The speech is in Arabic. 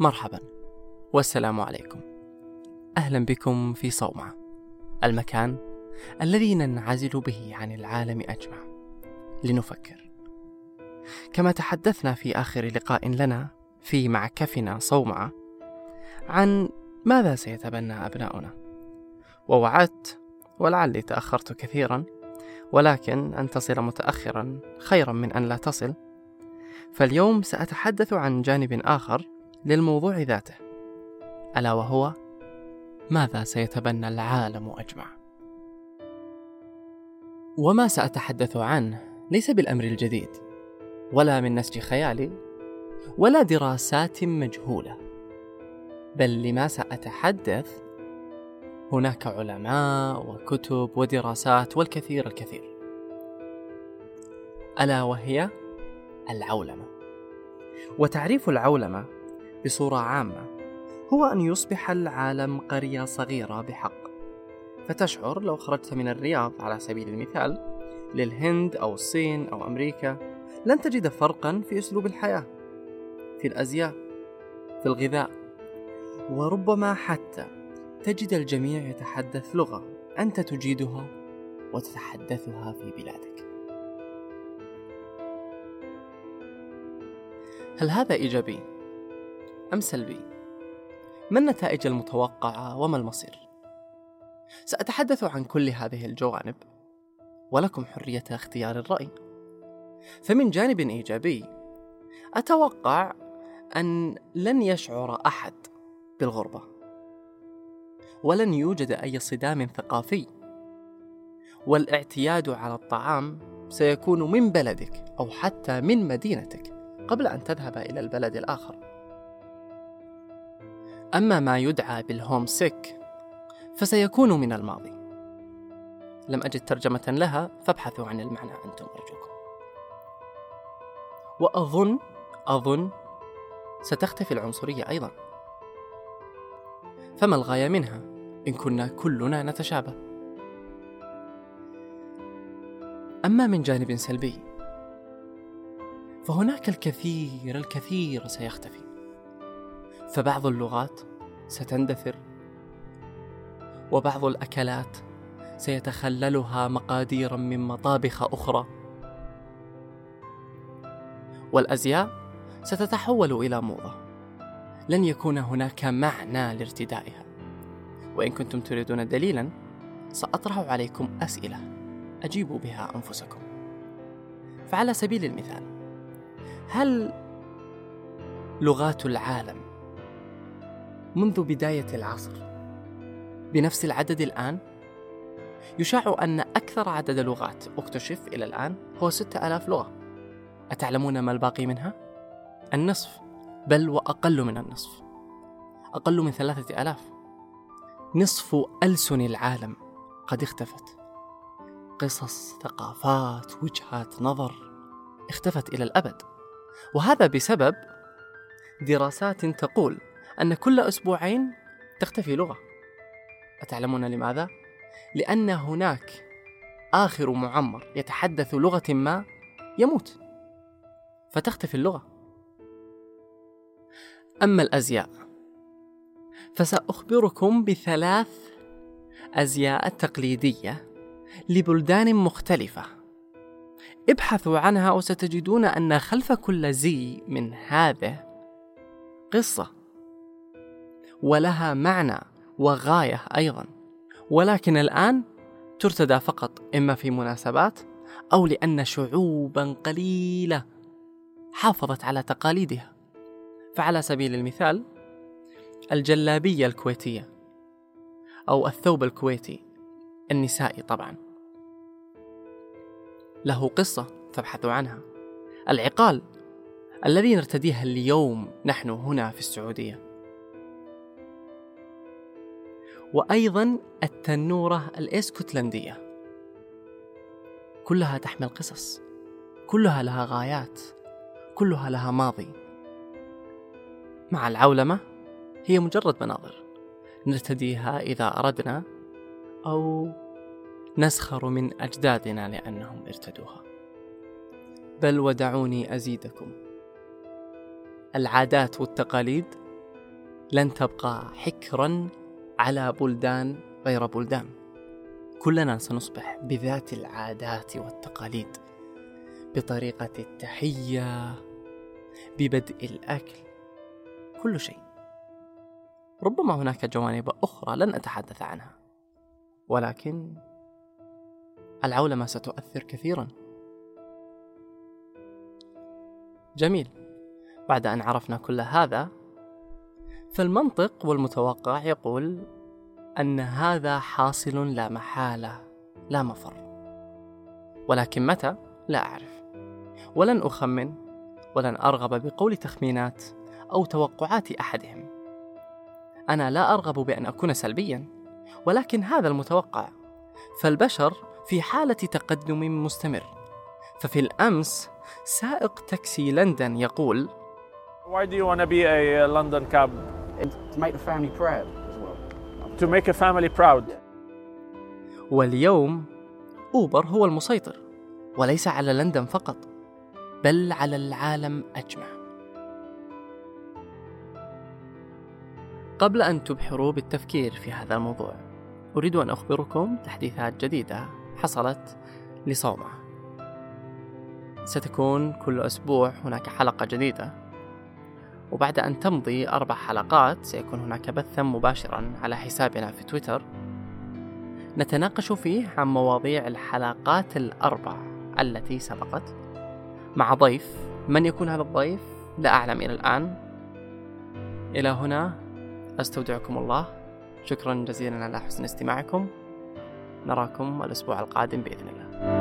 مرحبا. والسلام عليكم. أهلا بكم في صومعة المكان الذي ننعزل به عن العالم اجمع لنفكر. كما تحدثنا في آخر لقاء لنا في معكفنا صومعة عن ماذا سيتبنى أبناؤنا. ووعدت ولعلي تأخرت كثيرا ولكن ان تصل متاخرا خيرا من أن لا تصل. فاليوم سأتحدث عن جانب آخر للموضوع ذاته ألا وهو ماذا سيتبنى العالم أجمع؟ وما سأتحدث عنه ليس بالأمر الجديد ولا من نسج خيالي ولا دراسات مجهولة بل لما سأتحدث هناك علماء وكتب ودراسات والكثير الكثير. ألا وهي العولمة. وتعريف العولمة بصورة عامة هو أن يصبح العالم قرية صغيرة بحق. فتشعر لو خرجت من الرياض على سبيل المثال للهند أو الصين أو أمريكا لن تجد فرقا في أسلوب الحياة. في الأزياء في الغذاء وربما حتى تجد الجميع يتحدث لغة أنت تجيدها وتتحدثها في بلادك. هل هذا إيجابي؟ أم سلبي؟ ما النتائج المتوقعة وما المصير؟ سأتحدث عن كل هذه الجوانب ولكم حرية اختيار الرأي. فمن جانب إيجابي أتوقع أن لن يشعر أحد بالغربة ولن يوجد أي صدام ثقافي والإعتياد على الطعام سيكون من بلدك أو حتى من مدينتك قبل أن تذهب إلى البلد الآخر. أما ما يدعى بالهوم سيك فسيكون من الماضي. لم أجد ترجمة لها فابحثوا عن المعنى أنتم أرجوكم. وأظن أظن ستختفي العنصرية أيضا. فما الغاية منها؟ إن كنا كلنا نتشابه. أما من جانب سلبي فهناك الكثير الكثير سيختفي. فبعض اللغات ستندثر وبعض الأكلات سيتخللها مقادير من مطابخ أخرى. والأزياء ستتحول إلى موضة. لن يكون هناك معنى لارتدائها. وإن كنتم تريدون دليلا سأطرح عليكم أسئلة أجيبوا بها أنفسكم. فعلى سبيل المثال هل لغات العالم منذ بداية العصر. بنفس العدد الآن يشاع أن أكثر عدد لغات اكتشف إلى الآن هو 6000 لغة. أتعلمون ما الباقي منها؟ النصف بل وأقل من النصف. أقل من ثلاثة آلاف. نصف ألسن العالم قد اختفت. قصص ثقافات وجهات نظر اختفت إلى الأبد. وهذا بسبب دراسات تقول أن كل أسبوعين تختفي لغة. أتعلمون لماذا؟ لأن هناك آخر معمر يتحدث لغة ما يموت. فتختفي اللغة. أما الأزياء فسأخبركم بثلاث أزياء تقليدية لبلدان مختلفة. ابحثوا عنها وستجدون أن خلف كل زي من هذه قصة. ولها معنى وغاية أيضا. ولكن الآن ترتدى فقط إما في مناسبات أو لأن شعوبا قليلة حافظت على تقاليدها. فعلى سبيل المثال الجلابية الكويتية أو الثوب الكويتي النسائي طبعا. له قصة فابحثوا عنها. العقال الذي نرتديها اليوم نحن هنا في السعودية. وأيضا التنورة الإسكتلندية. كلها تحمل قصص. كلها لها غايات. كلها لها ماضي. مع العولمة هي مجرد مناظر نرتديها إذا أردنا أو نسخر من أجدادنا لأنهم ارتدوها. بل ودعوني أزيدكم. العادات والتقاليد لن تبقى حكرا على بلدان غير بلدان. كلنا سنصبح بذات العادات والتقاليد بطريقة التحية ببدء الأكل كل شيء. ربما هناك جوانب أخرى لن أتحدث عنها ولكن العولمة ستؤثر كثيرا. جميل بعد أن عرفنا كل هذا فالمنطق والمتوقع يقول أن هذا حاصل لا محالة لا مفر. ولكن متى؟ لا أعرف. ولن أخمن ولن أرغب بقول تخمينات أو توقعات أحدهم. أنا لا أرغب بأن أكون سلبيا ولكن هذا المتوقع. فالبشر في حالة تقدم مستمر. ففي الأمس سائق تاكسي لندن يقول Why do you want to be a London cab? To make the family proud as well. To make a family proud. واليوم أوبر هو المسيطر وليس على لندن فقط بل على العالم أجمع قبل أن تبحروا بالتفكير في هذا الموضوع أريد أن أخبركم تحديثات جديدة حصلت لصومعة ستكون كل أسبوع هناك حلقة جديدة وبعد أن تمضي أربع حلقات سيكون هناك بثا مباشرا على حسابنا في تويتر. نتناقش فيه عن مواضيع الحلقات الأربع التي سبقت. مع ضيف من يكون هذا الضيف؟ لا أعلم إلى الآن. إلى هنا أستودعكم الله. شكرا جزيلا على حسن استماعكم. نراكم الأسبوع القادم بإذن الله.